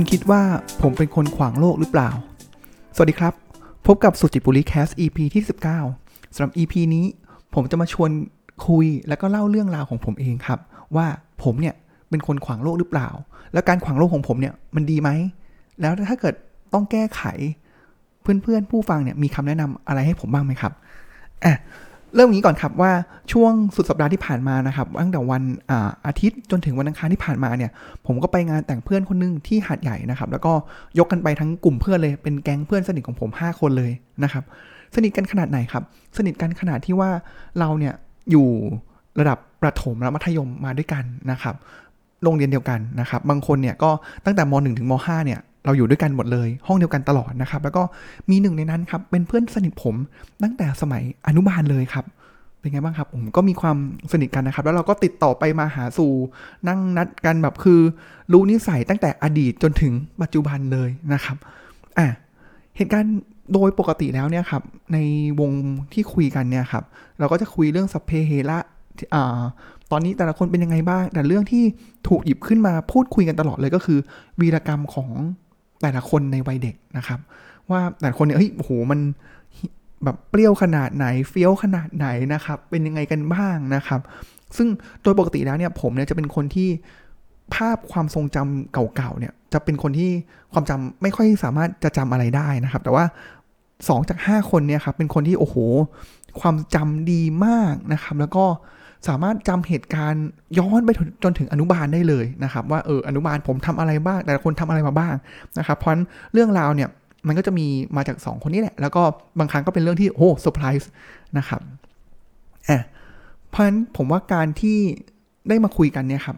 คุณคิดว่าผมเป็นคนขวางโลกหรือเปล่า สวัสดีครับ พบกับสุจิบุรีแคส EP ที่ 19สำหรับ EP นี้ผมจะมาชวนคุยแล้วก็เล่าเรื่องราวของผมเองครับ ว่าผมเนี่ยเป็นคนขวางโลกหรือเปล่า แล้วการขวางโลกของผมเนี่ยมันดีไหม แล้วถ้าเกิดต้องแก้ไข เพื่อนๆผู้ฟังเนี่ยมีคำแนะนำอะไรให้ผมบ้างไหมครับอะ เริ่มอย่างนี้ก่อนครับว่าช่วงสุดสัปดาห์ที่ผ่านมานะครับตั้งแต่วันอาอาทิตย์จนถึงวันอังคารที่ผ่านมาเนี่ย ผมก็ไปงานแต่งเพื่อนคนหนึงที่หาดใหญ่นะครับ แล้วก็ยกกันไปทั้งกลุ่มเพื่อนเลยเป็นแก๊งเพื่อนสนิทของผม 5 คนเลยนะครับ สนิทกันขนาดไหนครับ สนิทกันขนาดที่ว่าเราเนี่ยอยู่ระดับประถมและมัธยมมาด้วยกันนะครับโรงเรียนเดียวกันนะครับ บางคนเนี่ยก็ตั้งแต่ม .1 ถึงม .5 เนี่ย เราอยู่ด้วยกันหมดเลย ห้องเดียวกันตลอดนะครับ แล้วก็มีหนึ่งในนั้นครับ เป็นเพื่อนสนิทผมตั้งแต่สมัยอนุบาลเลยครับ เป็นไงบ้างครับ ผมก็มีความสนิทกันนะครับ แล้วเราก็ติดต่อไปมาหาสู่ นั่งนัดกันแบบคือ รู้นิสัยตั้งแต่อดีตจนถึงปัจจุบันเลยนะครับ อะ เหตุการณ์โดยปกติแล้วเนี่ยครับ ในวงที่คุยกันเนี่ยครับ เราก็จะคุยเรื่องสัพเพเหระอ่าตอนนี้แต่ละคนเป็นยังไงบ้าง แต่เรื่องที่ถูกหยิบขึ้นมาพูดคุยกันตลอดเลยก็คือ วีรกรรมของ แต่ละคนในวัยเด็กนะครับ ว่าแต่ละคนเนี่ยเฮ้ยโอ้โหมันแบบเปรี้ยวขนาดไหนเฟี้ยวขนาดไหนนะครับ เป็นยังไงกันบ้างนะครับ ซึ่งโดยปกติแล้วเนี่ยผมเนี่ยจะเป็นคนที่ภาพความทรงจำเก่าๆเนี่ยจะเป็นคนที่ความจำไม่ค่อยสามารถจะจำอะไรได้นะครับ แต่ว่า 2 จาก 5 คนเนี่ยครับเป็นคนที่โอ้โห ความจำดีมากนะครับ แล้วก็ สามารถจำเหตุการณ์ย้อนไปจนถึงอนุบาลได้เลยนะครับ ว่าเอออนุบาลผมทำอะไรบ้าง แต่ละคนทำอะไรมาบ้างนะครับ เพราะนั้นเรื่องราวเนี่ยมันก็จะมีมาจาก 2 คนนี้แหละ แล้วก็บางครั้งก็เป็นเรื่องที่โอ้เซอร์ไพรส์นะครับอะเพราะฉะนั้นผมว่าการที่ได้มาคุยกันเนี่ยครับ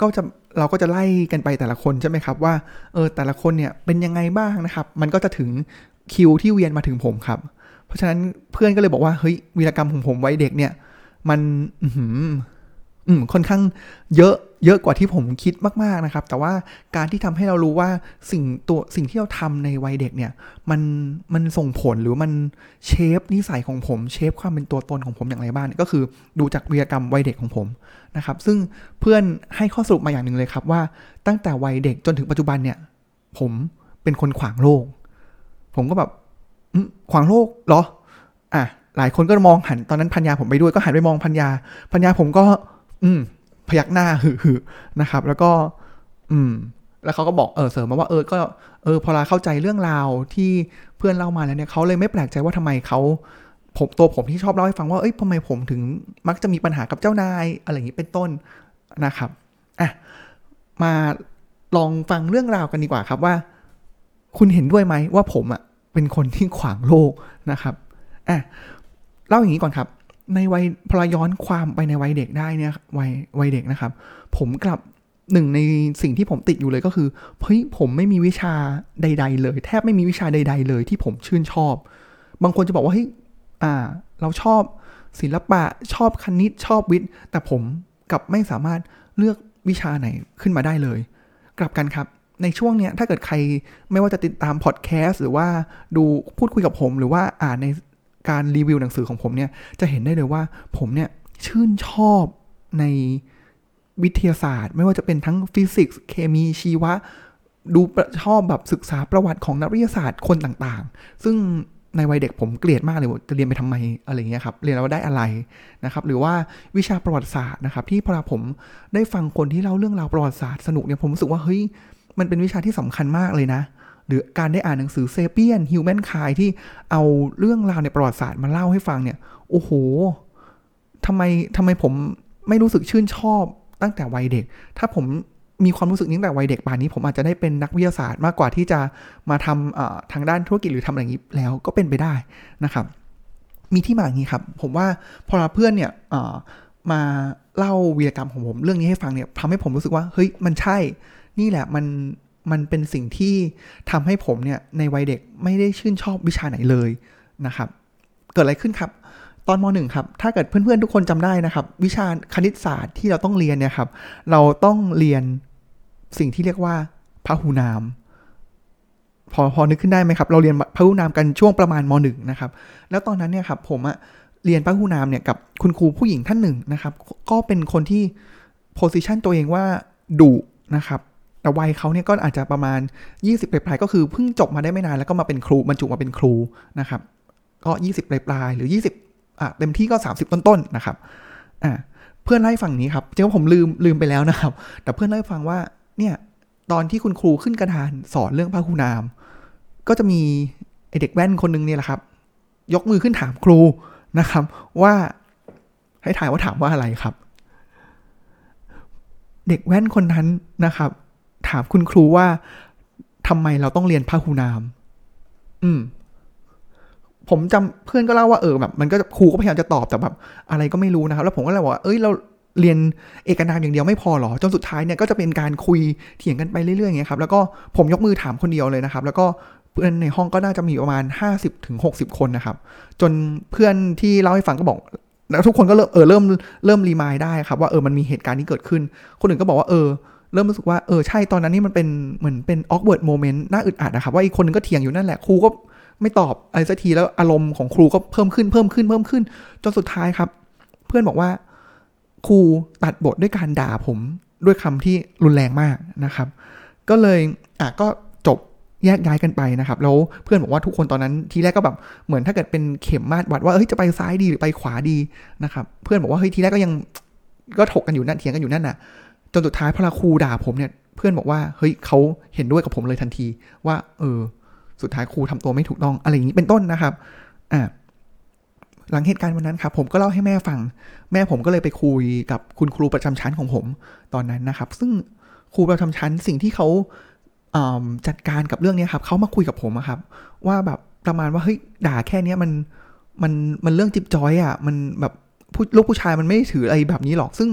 ก็จะเราก็จะไล่กันไปแต่ละคนใช่ไหมครับว่าเออแต่ละคนเนี่ยเป็นยังไงบ้างนะครับ มันก็จะถึงคิวที่เวียนมาถึงผมครับ เพราะฉะนั้นเพื่อนก็เลยบอกว่าเฮ้ยวีรกรรมของผมไวัยเด็กเนี่ย มันอืมค่อนข้างเยอะเยอะกว่าที่ผมคิดมาก ๆนะครับ แต่ว่าการที่ทำให้เรารู้ว่าสิ่งตัวสิ่งที่เราทำในวัยเด็กเนี่ย มันมันส่งผลหรือมันเชฟนิสัยของผมเชฟความเป็นตัวตนของผมอย่างไรบ้างก็คือดูจากวีรกรรมวัยเด็กของผมนะครับ ซึ่งเพื่อนให้ข้อสรุปมาอย่างหนึ่งเลยครับว่าตั้งแต่วัยเด็กจนถึงปัจจุบันเนี่ย ผมเป็นคนขวางโลก ผมก็แบบขวางโลกเหรออะ หลายคนก็มองหันตอนนั้นพัญญาผมไปด้วยก็หันไปมองพัญญาพัญญาผมก็ อืม พยักหน้าหึหนะครับ แล้วก็ อืม แล้วเขาก็บอกเออเสริมมาว่าเออก็เออพอเราเข้าใจเรื่องราวที่เพื่อนเล่ามาแล้วเนี่ยเขาเลยไม่แปลกใจว่าทำไมเขาผมตัวผมที่ชอบเล่าให้ฟังว่าเอ้ยทำไมผมถึงมักจะมีปัญหากับเจ้านายอะไรอย่างนี้เป็นต้นนะครับอะมาลองฟังเรื่องราวกันดีกว่าครับว่า คุณเห็นด้วยไหมว่าผมอะเป็นคนที่ขวางโลกนะครับอะ เล่าอย่างนี้ก่อนครับ ในวัยพลย้อนความไปในวัยเด็กได้เนี่ยวัยวัยเด็กนะครับ ผมกลับหนึ่งในสิ่งที่ผมติดอยู่เลยก็คือเฮ้ยผมไม่มีวิชาใด ๆ เลย แทบไม่มีวิชาใด ๆ เลยที่ผมชื่นชอบ บางคนจะบอกว่าเฮ้ยอ่า เราชอบศิลปะชอบคณิตชอบวิทย์ แต่ผมกลับไม่สามารถเลือกวิชาไหนขึ้นมาได้เลย กลับกันครับในช่วงเนี้ยถ้าเกิดใครไม่ว่าจะติดตามพอดแคสต์หรือว่าดูพูดคุยกับผม หรือว่าอ่านใน การรีวิวหนังสือของผมเนี่ยจะเห็นได้เลยว่าผมเนี่ยชื่นชอบในวิทยาศาสตร์ ไม่ว่าจะเป็นทั้งฟิสิกส์เคมีชีวะ ดูชอบแบบศึกษาประวัติของนักวิทยาศาสตร์คนต่างๆ ซึ่งในวัยเด็กผมเกลียดมากเลยว่าจะเรียนไปทำไมอะไรเงี้ยครับ เรียนแล้วได้อะไรนะครับ หรือว่าวิชาประวัติศาสตร์นะครับ ที่พอผมได้ฟังคนที่เล่าเรื่องราวประวัติศาสตร์สนุกเนี่ยผมรู้สึกว่าเฮ้ยมันเป็นวิชาที่สำคัญมากเลยนะ หรือการได้อ่านหนังสือเซเปียนฮิวแมนคายที่เอาเรื่องราวในประวัติศาสตร์มาเล่าให้ฟังเนี่ย โอ้โหทำไมทำไมผมไม่รู้สึกชื่นชอบตั้งแต่วัยเด็ก ถ้าผมมีความรู้สึกนี้ตั้งแต่วัยเด็กป่านนี้ ผมอาจจะได้เป็นนักวิทยาศาสตร์มากกว่าที่จะมาทำทางด้านธุรกิจหรือทำอะไรอย่างนี้แล้วก็เป็นไปได้นะครับ มีที่มาอย่างนี้ครับ ผมว่าพอเพื่อนเนี่ยมาเล่าวีรกรรมของผมเรื่องนี้ให้ฟังเนี่ยทำให้ผมรู้สึกว่าเฮ้ยมันใช่ นี่แหละมัน มันเป็นสิ่งที่ทำให้ผมเนี่ยในวัยเด็กไม่ได้ชื่นชอบวิชาไหนเลยนะครับ เกิดอะไรขึ้นครับ ตอนมหนึ่งครับ ถ้าเกิดเพื่อนๆทุกคนจำได้นะครับ วิชาคณิตศาสตร์ที่เราต้องเรียนเนี่ยครับ เราต้องเรียนสิ่งที่เรียกว่าพหูนาม พอพอนึกขึ้นได้ไหมครับ เราเรียนพหูนามกันช่วงประมาณมหนึ่งนะครับ แล้วตอนนั้นเนี่ยครับผมอะเรียนพหูนามเนี่ยกับคุณครูผู้หญิงท่านหนึ่งนะครับ ก็เป็นคนที่โพสิชันตัวเองว่าดุนะครับ แต่วัยเขาเนี่ยก็อาจจะประมาณ 20ปลายๆก็คือเพิ่งจบมาได้ไม่นานแล้วก็มาเป็นครูบรรจุมาเป็นครูนะครับ ก็ 20ปลายๆหรือ 20อะเต็มที่ก็ 30 ต้นๆนะครับอ่าเพื่อนเล่าให้ฟังนี้ครับจริงๆผมลืมลืมไปแล้วนะครับ แต่เพื่อนเล่าฟังว่าเนี่ยตอนที่คุณครูขึ้นกระดานสอนเรื่องพระคุณาม ก็จะมีไอเด็กแว่นคนนึงเนี่ยแหละครับ ยกมือขึ้นถามครูนะครับ ว่าให้ถ่ายว่าถามว่าอะไรครับ เด็กแว่นคนนั้นนะครับ ถามคุณครูว่าทำไมเราต้องเรียนพระคุนาม อืม ผมจำเพื่อนก็เล่าว่าเออแบบมันก็ครูก็พยายามจะตอบแต่แบบอะไรก็ไม่รู้นะครับ แล้วผมก็เลยบอกว่าเอ้ยเราเรียนเอกนามอย่างเดียวไม่พอหรอจนสุดท้ายเนี่ยก็จะเป็นการคุยเถียงกันไปเรื่อยๆอย่างเงี้ยครับ แล้วก็ผมยกมือถามคนเดียวเลยนะครับ แล้วก็เพื่อนในห้องก็น่าจะมีประมาณ 50ถึง60คนนะครับ จนเพื่อนที่เล่าให้ฟังก็บอกแล้วทุกคนก็เริ่มเออเริ่มเริ่มรีมายได้ครับว่าเออมันมีเหตุการณ์นี้เกิดขึ้น คนอื่นก็บอกว่าเออ เริ่มรู้สึกว่าเออใช่ตอนนั้นนี่มันเป็นเหมือนเป็น awkward moment น่าอึดอัดนะครับว่าอีกคนนึงก็เถียงอยู่นั่นแหละครูก็ไม่ตอบอะไรสักทีแล้วอารมณ์ของครูก็เพิ่มขึ้นเพิ่มขึ้นเพิ่มขึ้น จนสุดท้ายครับ เพื่อนบอกว่าครูตัดบทด้วยการด่าผมด้วยคำที่รุนแรงมากนะครับ ก็เลยอะก็จบแยกย้ายกันไปนะครับ แล้วเพื่อนบอกว่าทุกคนตอนนั้นทีแรกก็แบบเหมือนถ้าเกิดเป็นเข็มมาดวัดว่าเฮ้ยจะไปซ้ายดีหรือไปขวาดีนะครับ เพื่อนบอกว่าเฮ้ยทีแรกก็ยังก็ถกกันอยู่นั่นเถียงกันอยู่นั่นน่ะ จนสุดท้ายพอครูด่าผมเนี่ย เพื่อนบอกว่าเฮ้ยเขาเห็นด้วยกับผมเลยทันที ว่า เออ สุดท้ายครูทำตัวไม่ถูกต้องอะไรอย่างนี้เป็นต้นนะครับอ่าหลังเหตุการณ์วันนั้นครับผมก็เล่าให้แม่ฟัง แม่ผมก็เลยไปคุยกับคุณครูประจำชั้นของผมตอนนั้นนะครับ ซึ่งครูประจำชั้นสิ่งที่เขาจัดการกับเรื่องนี้ครับเขามาคุยกับผมครับ ว่าแบบประมาณว่าเฮ้ยด่าแค่เนี้ยมันมันมันเรื่องจิบจอยอะ่ะมันแบบลูกผู้ชายมันไม่ถืออะไรแบบนี้หรอก ซึ่ง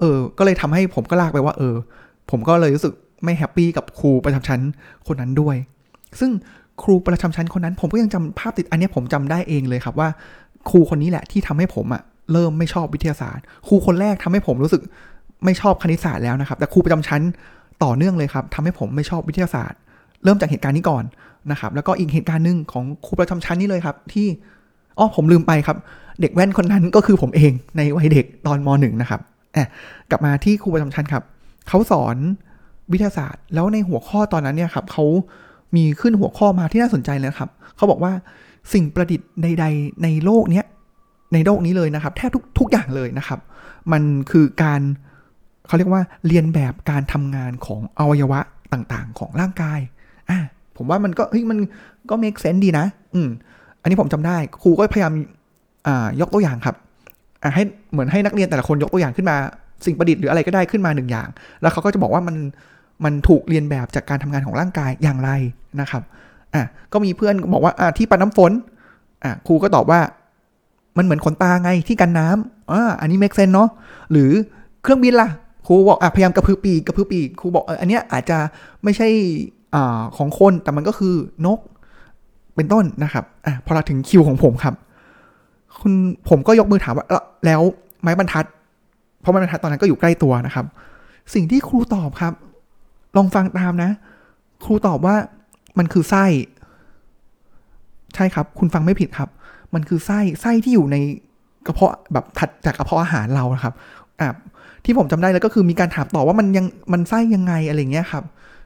เออ ก็เลยทำให้ผมก็ลากไปว่า เออ ผมก็เลยรู้สึกไม่แฮปปี้กับครูประจำชั้นคนนั้นด้วย ซึ่งครูประจำชั้นคนนั้น ผมก็ยังจำภาพติดอันนี้ผมจำได้เองเลยครับว่า ครูคนนี้แหละที่ทำให้ผมอะ่ะเริ่มไม่ชอบวิทยาศาสตร์ ครูคนแรกทำให้ผมรู้สึกไม่ชอบคณิตศาสตร์แล้วนะครับ แต่ครูประจำชั้นต่อเนื่องเลยครับทำให้ผมไม่ชอบวิทยาศาสตร์ เริ่มจากเหตุการณ์นี้ก่อนนะครับ แล้วก็อีกเหตุการณ์หนึ่งของครูประจำชั้นนี้เลยครับ ที่อ๋อผมลืมไปครับ เด็กแว่นคนนั้นก็คือผมเองในวัยเด็กตอนมหนึ่งนะครับ อบกลับมาที่ครูประจำชั้นครับเขาสอนวิทยาศาสตร์ แล้วในหัวข้อตอนนั้นเนี่ยครับเขามีขึ้นหัวข้อมาที่น่าสนใจเลยครับเขาบอกว่าสิ่งประดิษฐ์ใด ๆ ในโลกเนี้ยในโลกนี้เลยนะครับ แทบทุกทุกอย่างเลยนะครับ มันคือการเขาเรียกว่าเรียนแบบการทำงานของอวัยวะต่างๆ ของร่างกายอะผมว่ามันก็เฮ้ยมันก็ make sense ดีนะ อืม อันนี้ผมจำได้ ครูก็พยายามอ่ายกตัวอย่างครับ ให้เหมือนให้นักเรียนแต่ละคนยกตัวอย่างขึ้นมา สิ่งประดิษฐ์หรืออะไรก็ได้ขึ้นมาหนึ่งอย่าง แล้วเขาก็จะบอกว่ามันมันถูกเรียนแบบจากการทำงานของร่างกายอย่างไรนะครับอะก็มีเพื่อนบอกว่าอ่าที่ปัดน้ำฝนอะครูก็ตอบว่า มันเหมือนขนตาไงที่กันน้ำอ่าอันนี้ make sense เนาะหรือเครื่องบินล่ะครูบอกอะพยายามกระพือปีกกระพือปีกครูบอกอันเนี้ยอาจจะไม่ใช่อ่าของคนแต่มันก็คือนกเป็นต้นนะครับอะพอเราถึงคิวของผมครับ คุณผมก็ยกมือถามว่าแล้วไม้บรรทัด เพราะไม้บรรทัดตอนนั้นก็อยู่ใกล้ตัวนะครับ สิ่งที่ครูตอบครับ ลองฟังตามนะ ครูตอบว่ามันคือไส้ ใช่ครับ คุณฟังไม่ผิดครับ มันคือไส้ไส้ที่อยู่ในกระเพาะแบบถัดจากกระเพาะอาหารเรานะครับอ่าที่ผมจำได้แล้วก็คือมีการถามต่อว่ามันยังมันไส้ยังไงอะไรเงี้ยครับ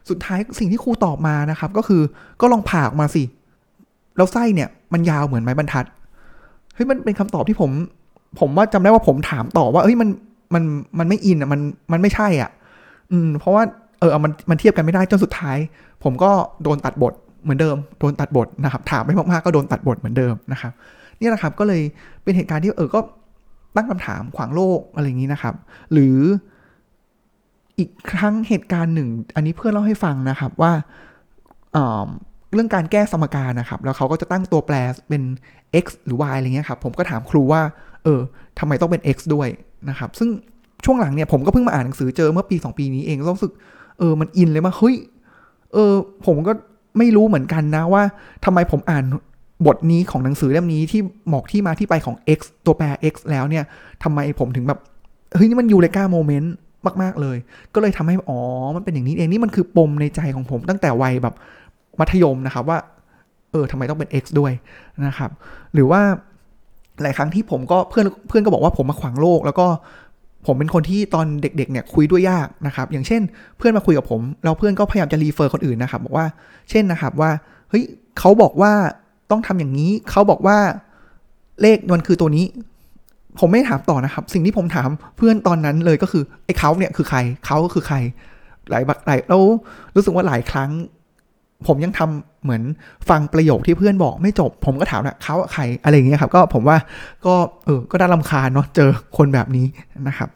สุดท้ายสิ่งที่ครูตอบมานะครับ ก็คือก็ลองผ่าออกมาสิ แล้วไส้เนี่ยมันยาวเหมือนไม้บรรทัด เฮ้ยมันเป็นคำตอบที่ผม ผมว่าจำได้ว่าผมถามต่อว่าเฮ้ยมันมันมันไม่อินอะมันมันไม่ใช่อะ อืม เพราะว่าเออมันมันเทียบกันไม่ได้จนสุดท้าย ผมก็โดนตัดบทเหมือนเดิมโดนตัดบทนะครับ ถามไม่มากๆก็โดนตัดบทเหมือนเดิมนะครับนี่แหละครับก็เลยเป็นเหตุการณ์ที่เออก็ตั้งคำถามขวางโลกอะไรอย่างนี้นะครับ หรืออีกครั้งเหตุการณ์หนึ่ง อันนี้เพื่อนเล่าให้ฟังนะครับว่าเรื่องการแก้สมการนะครับ แล้วเขาก็จะตั้งตัวแปรเป็น x หรือ y อะไรเงี้ยครับผมก็ถามครูว่าเออทำไมต้องเป็น x ด้วยนะครับ ซึ่งช่วงหลังเนี่ยผมก็เพิ่งมาอ่านหนังสือเจอเมื่อปี 2 ปีนี้เองรู้สึกเออมันอินเลยว่าเฮ้ยเออผมก็ไม่รู้เหมือนกันนะว่าทำไมผมอ่านบทนี้ของหนังสือเล่มนี้ที่บอกที่มาที่ไปของ x ตัวแปร x แล้วเนี่ยทำไมผมถึงแบบเฮ้ยนี่มัน eureka moment มาก ๆ เลย ก็เลยทำให้อ๋อมันเป็นอย่างนี้เองนี่มันคือปมในใจของผมตั้งแต่วัยแบบมัธยมนะครับว่า เออทำไมต้องเป็น x ด้วยนะครับ หรือว่าหลายครั้งที่ผมก็เพื่อนเพื่อนก็บอกว่าผมมาขวางโลก แล้วก็ผมเป็นคนที่ตอนเด็กๆเนี่ยคุยด้วยยากนะครับ อย่างเช่น เพื่อนมาคุยกับผมแล้วเพื่อนก็พยายามจะ refer คนอื่นนะครับ บอกว่าเช่นนะครับว่าเฮ้ยเขาบอกว่าต้องทำอย่างนี้เขาบอกว่าเลขมันคือตัวนี้ ผมไม่ถามต่อนะครับ สิ่งที่ผมถามเพื่อนตอนนั้นเลยก็คือไอ้เขาเนี่ยคือใครเขาก็คือใครหลายบักหลายแล้วรู้สึกว่าหลายครั้ง ผมยังทำเหมือนฟังประโยคที่เพื่อนบอกไม่จบ ผมก็ถามนะเขาใครอะไรอย่างเงี้ยครับ ก็ผมว่าก็เออก็ได้ลำคาญเนาะเจอคนแบบนี้นะครับ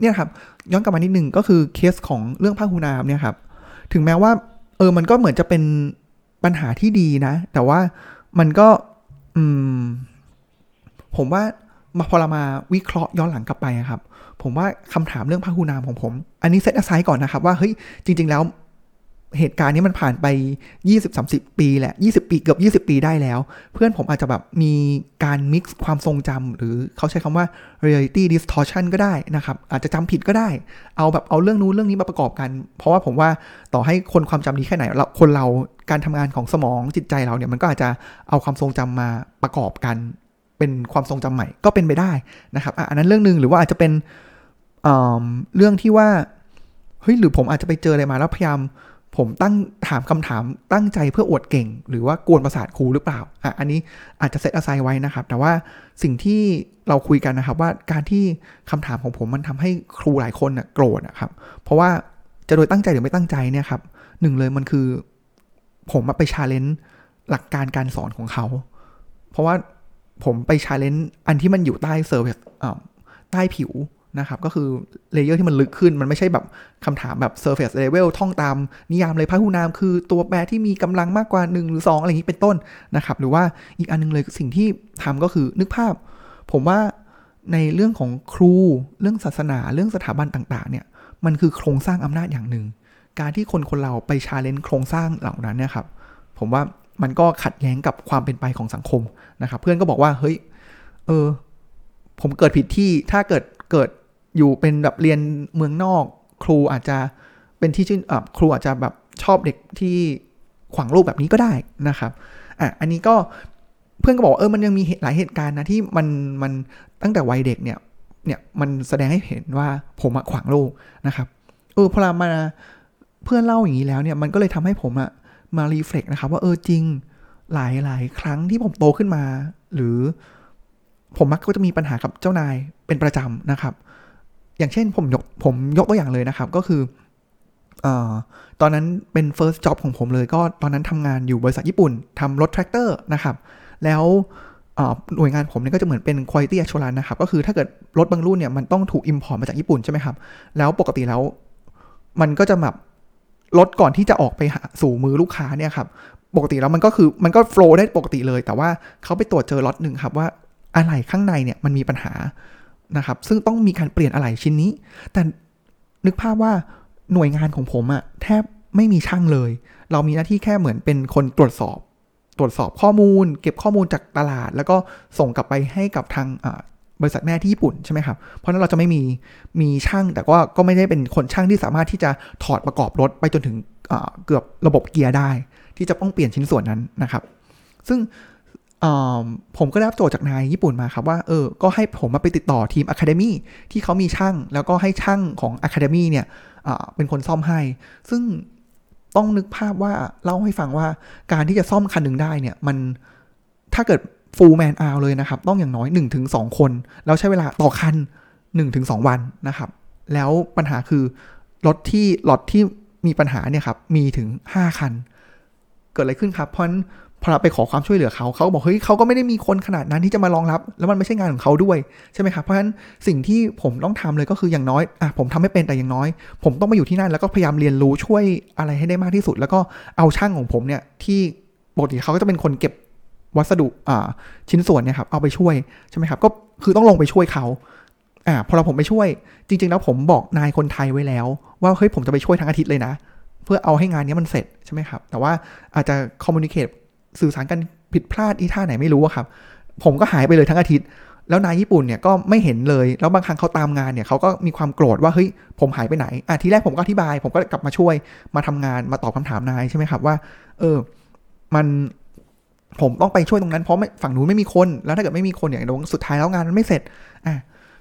เนี่ยครับ ย้อนกลับมานิดนึงก็คือเคสของเรื่องผ้าหูนามเนี่ยครับ ถึงแม้ว่า เออมันก็เหมือนจะเป็นปัญหาที่ดีนะ แต่ว่ามันก็ อืม ผมว่ามาพอเรามาวิเคราะห์ย้อนหลังกลับไปครับ ผมว่าคำถามเรื่องพหูนามของผม อันนี้เซตอไซด์ก่อนนะครับ ว่าเฮ้ยจริง ๆ แล้ว เหตุการณ์นี้มันผ่านไป 20-30 ปีแหละ 20 ปีเกือบ 20 ปีได้แล้ว เพื่อนผมอาจจะแบบมีการมิกซ์ความทรงจำหรือเขาใช้คำว่า reality distortion ก็ได้นะครับ อาจจะจำผิดก็ได้ เอาแบบเอาเรื่องนู้นเรื่องนี้มาประกอบกัน เพราะว่าผมว่าต่อให้คนความจำดีแค่ไหนเราคนเราการทำงานของสมองจิตใจเราเนี่ยมันก็อาจจะเอาความทรงจำมาประกอบกัน เป็นความทรงจำใหม่ก็เป็นไปได้นะครับอันนั้นเรื่องหนึ่งหรือว่าอาจจะเป็นเเรื่องที่ว่าเฮ้ยหรือผมอาจจะไปเจออะไรมาแล้วพยายาม ผมตั้งถามคำถามตั้งใจเพื่ออวดเก่ง หรือว่ากวนประสาทครูหรือเปล่าอะอันนี้อาจจะ set aside ไว้นะครับ แต่ว่าสิ่งที่เราคุยกันนะครับว่าการที่คำถามของผมมันทำให้ครูหลายคนนะโกรธนะครับ เพราะว่าจะโดยตั้งใจหรือไม่ตั้งใจเนี่ยครับหนึ่งเลยมันคือ ผมมาไป challenge หลักการการสอนของเขา เพราะว่าผมไป challenge อันที่มันอยู่ใต้ surface ใต้ผิว นะครับ ก็คือ layer ที่มันลึกขึ้น มันไม่ใช่แบบคำถามแบบ surface level ท่องตามนิยามเลยพหุนามคือตัวแปรที่มีกำลังมากกว่า 1 หรือ 2 อะไรอย่างนี้เป็นต้นนะครับ หรือว่าอีกอันนึงเลยสิ่งที่ทำก็คือนึกภาพ ผมว่าในเรื่องของครูเรื่องศาสนาเรื่องสถาบันต่างๆ เนี่ยมันคือโครงสร้างอำนาจอย่างหนึ่ง การที่คนคนเราไป challenge โครงสร้างเหล่านั้นเนี่ยครับ ผมว่ามันก็ขัดแย้งกับความเป็นไปของสังคมนะครับ เพื่อนก็บอกว่าเฮ้ย เออ ผมเกิดผิดที่ถ้าเกิดเกิด อยู่เป็นแบบเรียนเมืองนอก ครูอาจจะเป็นที่ชื่นครูอาจจะแบบชอบเด็กที่ขวางโลกแบบนี้ก็ได้นะครับอะอันนี้ก็เพื่อนก็บอกเออมันยังมีหลายเหตุการณ์นะที่มันมันตั้งแต่วัยเด็กเนี่ยเนี่ยมันแสดงให้เห็นว่าผมอะขวางโลกนะครับเออพอเรามาเพื่อนเล่าอย่างนี้แล้วเนี่ยมันก็เลยทำให้ผมอะมารีเฟล็กนะครับว่าเออจริงหลายหลายครั้งที่ผมโตขึ้นมา หรือผมมักก็จะมีปัญหากับเจ้านายเป็นประจำนะครับ อย่างเช่นผมยกผมยกตัวอย่างเลยนะครับ ก็คืออตอนนั้นเป็น first job ของผมเลยก็ตอนนั้นทำงานอยู่บริษัทญี่ปุ่นทำรถแทรกเตอร์นะครับ แล้วหน่วยงานผมเนี่ยก็จะเหมือนเป็น quality assurance นะครับ ก็คือถ้าเกิดรถบางรุ่นเนี่ยมันต้องถูก import มาจากญี่ปุ่นใช่ไหมครับ แล้วปกติแล้วมันก็จะแบบรถก่อนที่จะออกไปสู่มือลูกค้าเนี่ยครับ ปกติแล้วมันก็คือมันก็ flow ได้ปกติเลย แต่ว่าเขาไปตรวจเจอรถหนึ่งครับว่าอะไรข้างในเนี่ยมันมีปัญหา นะครับ ซึ่งต้องมีการเปลี่ยนอะไรชิ้นนี้ แต่นึกภาพว่าหน่วยงานของผมอะแทบไม่มีช่างเลย เรามีหน้าที่แค่เหมือนเป็นคนตรวจสอบ ตรวจสอบข้อมูล เก็บข้อมูลจากตลาด แล้วก็ส่งกลับไปให้กับทางบริษัทแม่ที่ญี่ปุ่นใช่ไหมครับ เพราะนั้นเราจะไม่มีมีช่างแต่ว่าก็ไม่ได้เป็นคนช่างที่สามารถที่จะถอดประกอบรถไปจนถึงเกือบระบบเกียร์ได้ ที่จะต้องเปลี่ยนชิ้นส่วนนั้นนะครับ ซึ่ง ผมก็ได้รับโจทย์จากนายญี่ปุ่นมาครับว่าเออก็ให้ผมมาไปติดต่อทีม academy ที่เขามีช่าง แล้วก็ให้ช่างของ academy เนี่ยเป็นคนซ่อมให้ ซึ่งต้องนึกภาพว่าเล่าให้ฟังว่าการที่จะซ่อมคันหนึ่งได้เนี่ยมันถ้าเกิด full man-hour เลยนะครับ ต้องอย่างน้อย 1-2 คน แล้วใช้เวลาต่อคัน 1-2 วันนะครับ แล้วปัญหาคือ รถที่รถที่มีปัญหาเนี่ยครับมีถึง 5 คัน เกิดอะไรขึ้นครับ เพราะ พอเราไปขอความช่วยเหลือเขาเขาบอกเฮ้ยเขาก็ไม่ได้มีคนขนาดนั้นที่จะมารองรับ แล้วมันไม่ใช่งานของเขาด้วยใช่ไหมครับเพราะฉะนั้นสิ่งที่ผมต้องทำเลยก็คืออย่างน้อยอะผมทำไม่เป็นแต่อย่างน้อย ผมต้องมาอยู่ที่นั่นแล้วก็พยายามเรียนรู้ช่วยอะไรให้ได้มากที่สุด แล้วก็เอาช่างของผมเนี่ยที่ปกติเขาก็จะเป็นคนเก็บวัสดุอ่าชิ้นส่วนเนี่ยครับเอาไปช่วยใช่ไหมครับก็คือต้องลงไปช่วยเขาอ่าพอเราผมไปช่วย จริง ๆ แล้วผมบอกนายคนไทยไว้แล้ว ว่าเฮ้ยผมจะไปช่วยทั้งอาทิตย์เลยนะ เพื่อเอาให้งานนี้มันเสร็จใช่ไหมครับ แต่ว่าอาจจะคอมมูนิเคต สื่อสารกันผิดพลาดอีท่าไหนไม่รู้ครับ ผมก็หายไปเลยทั้งอาทิตย์ แล้วนายญี่ปุ่นเนี่ยก็ไม่เห็นเลย แล้วบางครั้งเขาตามงานเนี่ยเขาก็มีความโกรธว่าเฮ้ยผมหายไปไหนอะทีแรกผมก็อธิบาย ผมก็กลับมาช่วยมาทำงานมาตอบคำถามนายใช่ไหมครับว่า เออ มันผมต้องไปช่วยตรงนั้นเพราะฝั่งนู้นไม่มีคน แล้วถ้าเกิดไม่มีคนอย่างสุดท้ายแล้วงานมันไม่เสร็จอะ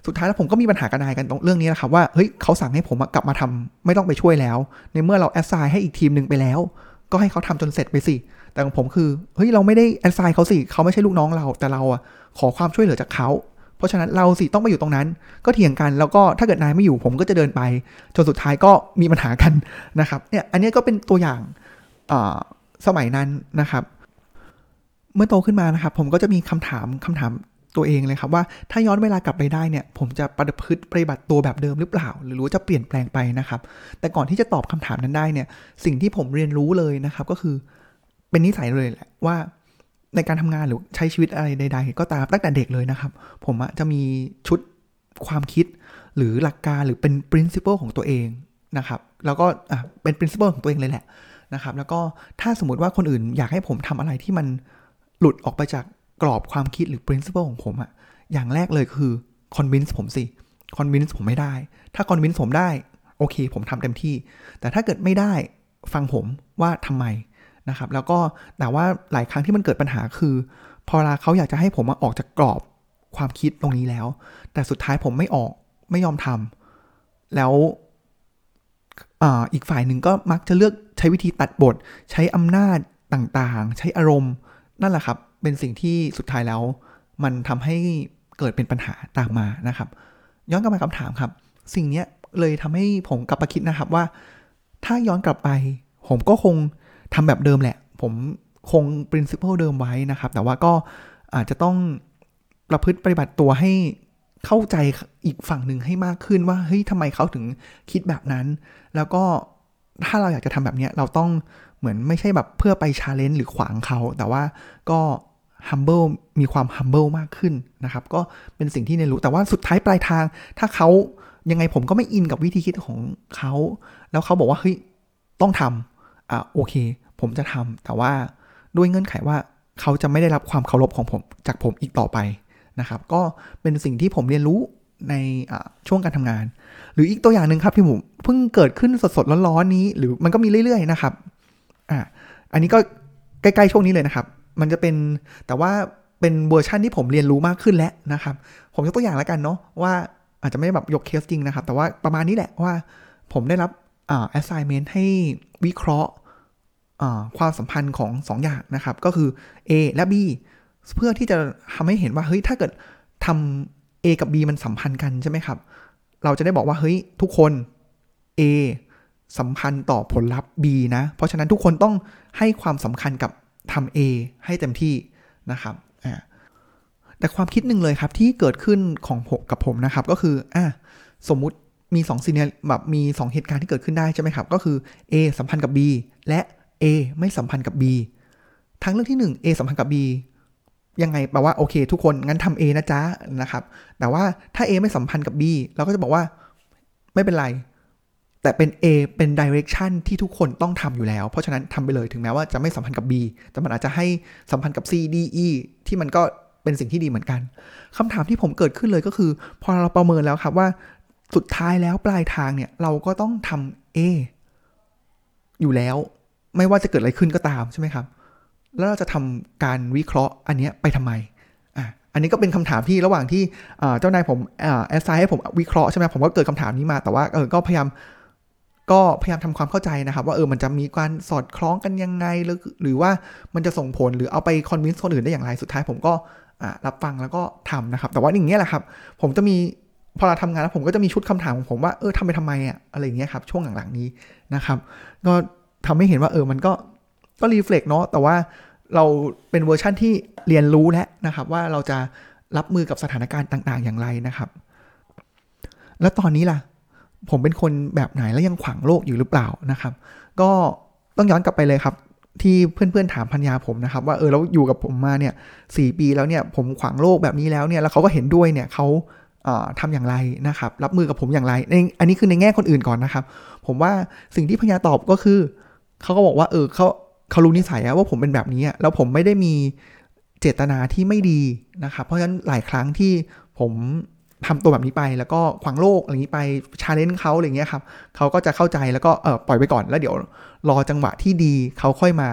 สุดท้ายแล้วผมก็มีปัญหากันนายกันตรงเรื่องนี้แหละครับว่าเฮ้ยเขาสั่งให้ผมกลับมาทำไม่ต้องไปช่วยแล้ว ในเมื่อเราแอสไซน์ให้อีกทีมหนึ่งไปแล้ว ก็ให้เขาทำจนเสร็จไปสิ แต่ของผมคือเฮ้ยเราไม่ได้แอสไซน์เขาสิเขาไม่ใช่ลูกน้องเราแต่เราอะขอความช่วยเหลือจากเขาเพราะฉะนั้นเราสิต้องไปอยู่ตรงนั้น ก็เถียงกันแล้วก็ถ้าเกิดนายไม่อยู่ผมก็จะเดินไปจนสุดท้ายก็มีปัญหากันนะครับเนี่ยอันนี้ก็เป็นตัวอย่างสมัยนั้นนะครับ เมื่อโตขึ้นมานะครับ ผมก็จะมีคำถามคำถามตัวเองเลยครับว่าถ้าย้อนเวลากลับไปได้เนี่ยผมจะประพฤติปฏิบัติตัวแบบเดิมหรือเปล่า หรือรู้จะเปลี่ยนแปลงไปนะครับ แต่ก่อนที่จะตอบคำถามนั้นได้เนี่ยสิ่งที่ผมเรียนรู้เลยนะครับก็คือ เป็นนิสัยเลยแหละว่าในการทำงานหรือใช้ชีวิตอะไรใด ๆ ก็ตามตั้งแต่เด็กเลยนะครับ ผมจะมีชุดความคิดหรือหลักการหรือเป็น principle ของตัวเองนะครับ แล้วก็เป็น principle ของตัวเองเลยแหละนะครับ แล้วก็ถ้าสมมติว่าคนอื่นอยากให้ผมทำอะไรที่มันหลุดออกไปจากกรอบความคิดหรือ principle ของผมอะอย่างแรกเลยคือ convince ผมสิ convince ผมไม่ได้ ถ้า convince ผมได้ โอเค ผมทำเต็มที่ แต่ถ้าเกิดไม่ได้ฟังผมว่าทำไม นะครับ แล้วก็แต่ว่าหลายครั้งที่มันเกิดปัญหาคือ พอเวลาเขาอยากจะให้ผมมาออกจากกรอบความคิดตรงนี้แล้ว แต่สุดท้ายผมไม่ออกไม่ยอมทำแล้วออีกฝ่ายหนึ่งก็มักจะเลือกใช้วิธีตัดบท ใช้อำนาจต่างๆ ใช้อารมณ์ นั่นแหละครับ เป็นสิ่งที่สุดท้ายแล้ว มันทำให้เกิดเป็นปัญหาตามมานะครับ ย้อนกลับมาคำถามครับ สิ่งนี้เลยทำให้ผมกลับมาคิดนะครับว่า ถ้าย้อนกลับไป ผมก็คง ทำแบบเดิมแหละ ผมคง principle เดิมไว้นะครับ แต่ว่าก็อาจจะต้องประพฤติปฏิบัติตัวให้เข้าใจอีกฝั่งหนึ่งให้มากขึ้นว่าเฮ้ยทำไมเขาถึงคิดแบบนั้น แล้วก็ถ้าเราอยากจะทำแบบนี้เราต้องเหมือนไม่ใช่แบบเพื่อไปชาเลนจ์หรือขวางเขา แต่ว่าก็ humble มีความ humble มากขึ้นนะครับ ก็เป็นสิ่งที่เรียนรู้แต่ว่าสุดท้ายปลายทาง ถ้าเขายังไงผมก็ไม่อินกับวิธีคิดของเขา แล้วเขาบอกว่าเฮ้ยต้องทำอะโอเค ผมจะทำแต่ว่าด้วยเงื่อนไขว่าเขาจะไม่ได้รับความเคารพของผมจากผมอีกต่อไปนะครับ ก็เป็นสิ่งที่ผมเรียนรู้ในช่วงการทำงาน หรืออีกตัวอย่างหนึ่งครับที่ผมเพิ่งเกิดขึ้นสดๆร้อนๆนี้ หรือมันก็มีเรื่อย ๆ นะครับอะอันนี้ก็ใกล้ๆช่วงนี้เลยนะครับ มันจะเป็นแต่ว่าเป็นเวอร์ชันที่ผมเรียนรู้มากขึ้นแล้วนะครับ ผมยกตัวอย่างแล้วกันเนาะว่าอาจจะไม่แบบยกเคสจริงนะครับ แต่ว่าประมาณนี้แหละว่าผมได้รับอ่า assignment ให้วิเคราะห์ ความสัมพันธ์ของ 2 อย่างนะครับ ก็คือ A และ B เพื่อที่จะทำให้เห็นว่าเฮ้ยถ้าเกิดทำ A กับ B มันสัมพันธ์กันใช่ไหมครับ เราจะได้บอกว่าเฮ้ยทุกคน A สัมพันธ์ต่อผลลัพธ์ B นะ เพราะฉะนั้นทุกคนต้องให้ความสำคัญกับทำ A ให้เต็มที่นะครับอ่าแต่ความคิดหนึ่งเลยครับที่เกิดขึ้นของผมกับผมนะครับก็คืออ่าสมมุติมี2ซีเนียแบบมี 2 เหตุการณ์ที่เกิดขึ้นได้ใช่ไหมครับ ก็คือ A สัมพันธ์กับ B และ A ไม่สัมพันธ์กับ B ทั้งเรื่องที่ 1 A สัมพันธ์กับ B ยังไงแปลว่าโอเค ทุกคนงั้นทำ A นะจ๊ะนะครับ แต่ว่าถ้า A ไม่สัมพันธ์กับ B เราก็จะบอกว่าไม่เป็นไร แต่เป็น A เป็น direction ที่ทุกคนต้องทำอยู่แล้ว เพราะฉะนั้นทำไปเลยถึงแม้ว่าจะไม่สัมพันธ์กับ B แต่มันอาจจะให้สัมพันธ์กับ C D E ที่มันก็เป็นสิ่งที่ดีเหมือนกันคำถามที่ผมเกิดขึ้นเลยก็คือ พอเราประเมินแล้วครับว่าสุดท้ายแล้วปลายทางเนี่ยเราก็ต้องทำ A อยู่แล้ว ไม่ว่าจะเกิดอะไรขึ้นก็ตามใช่ไหมครับ แล้วเราจะทำการวิเคราะห์อันนี้ไปทำไมอะอันนี้ก็เป็นคำถามที่ระหว่างที่เจ้านายผมแอสไซน์ให้ผมวิเคราะห์ใช่ไหมผมก็เกิดคำถามนี้มาแต่ว่าเออก็พยายามก็พยายามทำความเข้าใจนะครับ ว่าเออมันจะมีการสอดคล้องกันยังไง หรือหรือว่ามันจะส่งผลหรือเอาไป convince คนอื่นได้อย่างไรสุดท้ายผมก็รับฟังแล้วก็ทำนะครับ แต่ว่าอย่างเงี้ยแหละครับ ผมจะมีพอเราทำงานแล้วผมก็จะมีชุดคำถามของผมว่าเออทำไปทำไมอะอะไรเงี้ยครับช่วงหลังๆนี้นะครับ ก็ ทำให้เห็นว่าเออมันก็ก็ reflect เนาะแต่ว่าเราเป็นเวอร์ชั่นที่เรียนรู้แล้วนะครับ ว่าเราจะรับมือกับสถานการณ์ต่าง ๆ อย่างไรนะครับ แล้วตอนนี้ล่ะ ผมเป็นคนแบบไหนแล้วยังขวางโลกอยู่หรือเปล่านะครับ ก็ต้องย้อนกลับไปเลยครับที่เพื่อนๆถามพัญญาผมนะครับว่าเออแล้วอยู่กับผมมาเนี่ยสปีแล้วเนี่ยผมขวางโลกแบบนี้แล้วเนี่ยแล้วเขาก็เห็นด้วยเนี่ยเขาทำอย่างไรนะครับ รับมือกับผมอย่างไรในอันนี้คือในแง่คนอื่นก่อนนะครับ ผมว่าสิ่งที่พญาตอบก็คือ เขาก็บอกว่าเออเขาเขารู้นิสัยว่าผมเป็นแบบนี้แล้วผมไม่ได้มีเจตนาที่ไม่ดีนะครับเพราะฉะนั้นหลายครั้งที่ผมทำตัวแบบนี้ไปแล้วก็ขวางโลกอะไรนี้ไปchallenge เขาอะไรเงี้ยครับเขาก็จะเข้าใจแล้วก็เออปล่อยไปก่อนแล้วเดี๋ยวรอจังหวะที่ดีเขาค่อยมา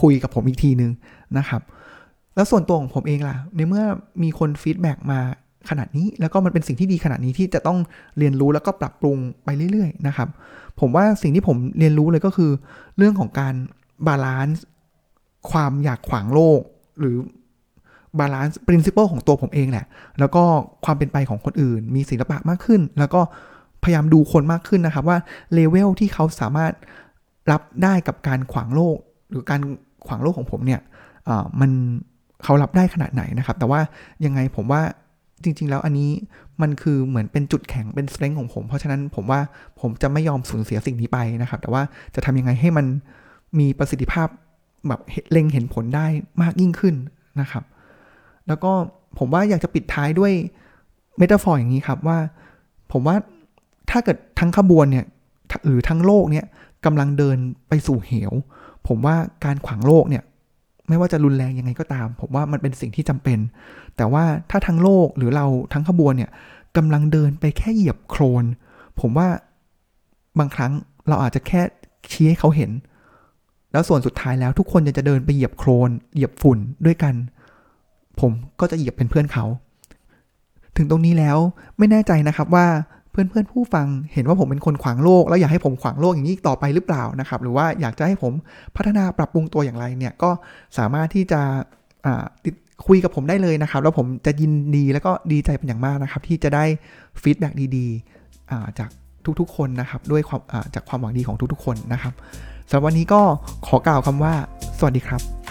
คุยกับผมอีกทีนึงนะครับ แล้วส่วนตัวของผมเองล่ะ ในเมื่อมีคน feedback มา ขนาดนี้ แล้วก็มันเป็นสิ่งที่ดีขนาดนี้ที่จะต้องเรียนรู้แล้วก็ปรับปรุงไปเรื่อยๆนะครับ ผมว่าสิ่งที่ผมเรียนรู้เลยก็คือ เรื่องของการ balance ความอยากขวางโลก หรือ balance principle ของตัวผมเองแหละ แล้วก็ความเป็นไปของคนอื่น มีศิลปะมากขึ้น แล้วก็พยายามดูคนมากขึ้นนะครับว่าเลเวลที่เขาสามารถรับได้กับการขวางโลก หรือการขวางโลกของผมเนี่ยมันเขารับได้ขนาดไหนนะครับ แต่ว่ายังไงผมว่า จริง ๆ แล้วอันนี้มันคือเหมือนเป็นจุดแข็งเป็นสเตรน g ของผม เพราะฉะนั้นผมว่าผมจะไม่ยอมสูญเสียสิ่งนี้ไปนะครับ แต่ว่าจะทำยังไงให้มันมีประสิทธิภาพแบบเล็งเห็นผลได้มากยิ่งขึ้นนะครับ แล้วก็ผมว่าอยากจะปิดท้ายด้วยเมตาฟอร์อย่างนี้ครับว่า ผมว่าถ้าเกิดทั้งขบวนเนี่ยหรือทั้งโลกเนี่ยกำลังเดินไปสู่เหว ผมว่าการขวางโลกเนี่ย ไม่ว่าจะรุนแรงยังไงก็ตาม ผมว่ามันเป็นสิ่งที่จำเป็น แต่ว่าถ้าทั้งโลกหรือเราทั้งขบวนเนี่ยกำลังเดินไปแค่เหยียบโครน ผมว่าบางครั้งเราอาจจะแค่ชี้ให้เขาเห็น แล้วส่วนสุดท้ายแล้วทุกคนจะเดินไปเหยียบโครน เหยียบฝุ่นด้วยกัน ผมก็จะเหยียบเป็นเพื่อนเขา ถึงตรงนี้แล้วไม่แน่ใจนะครับว่า เพื่อนๆผู้ฟังเห็นว่าผมเป็นคนขวางโลก แล้วอยากให้ผมขวางโลกอย่างนี้ต่อไปหรือเปล่านะครับ หรือว่าอยากจะให้ผมพัฒนาปรับปรุงตัวอย่างไรเนี่ยก็สามารถที่จะติดคุยกับผมได้เลยนะครับ แล้วผมจะยินดีแล้วก็ดีใจเป็นอย่างมากนะครับ ที่จะได้ฟีดแบ็ดีๆจากทุกๆ คนนะครับ ด้วยความจากความหวังดีของทุกๆ คนนะครับสำหรับวันนี้ก็ขอกล่าวคำว่า สวัสดีครับ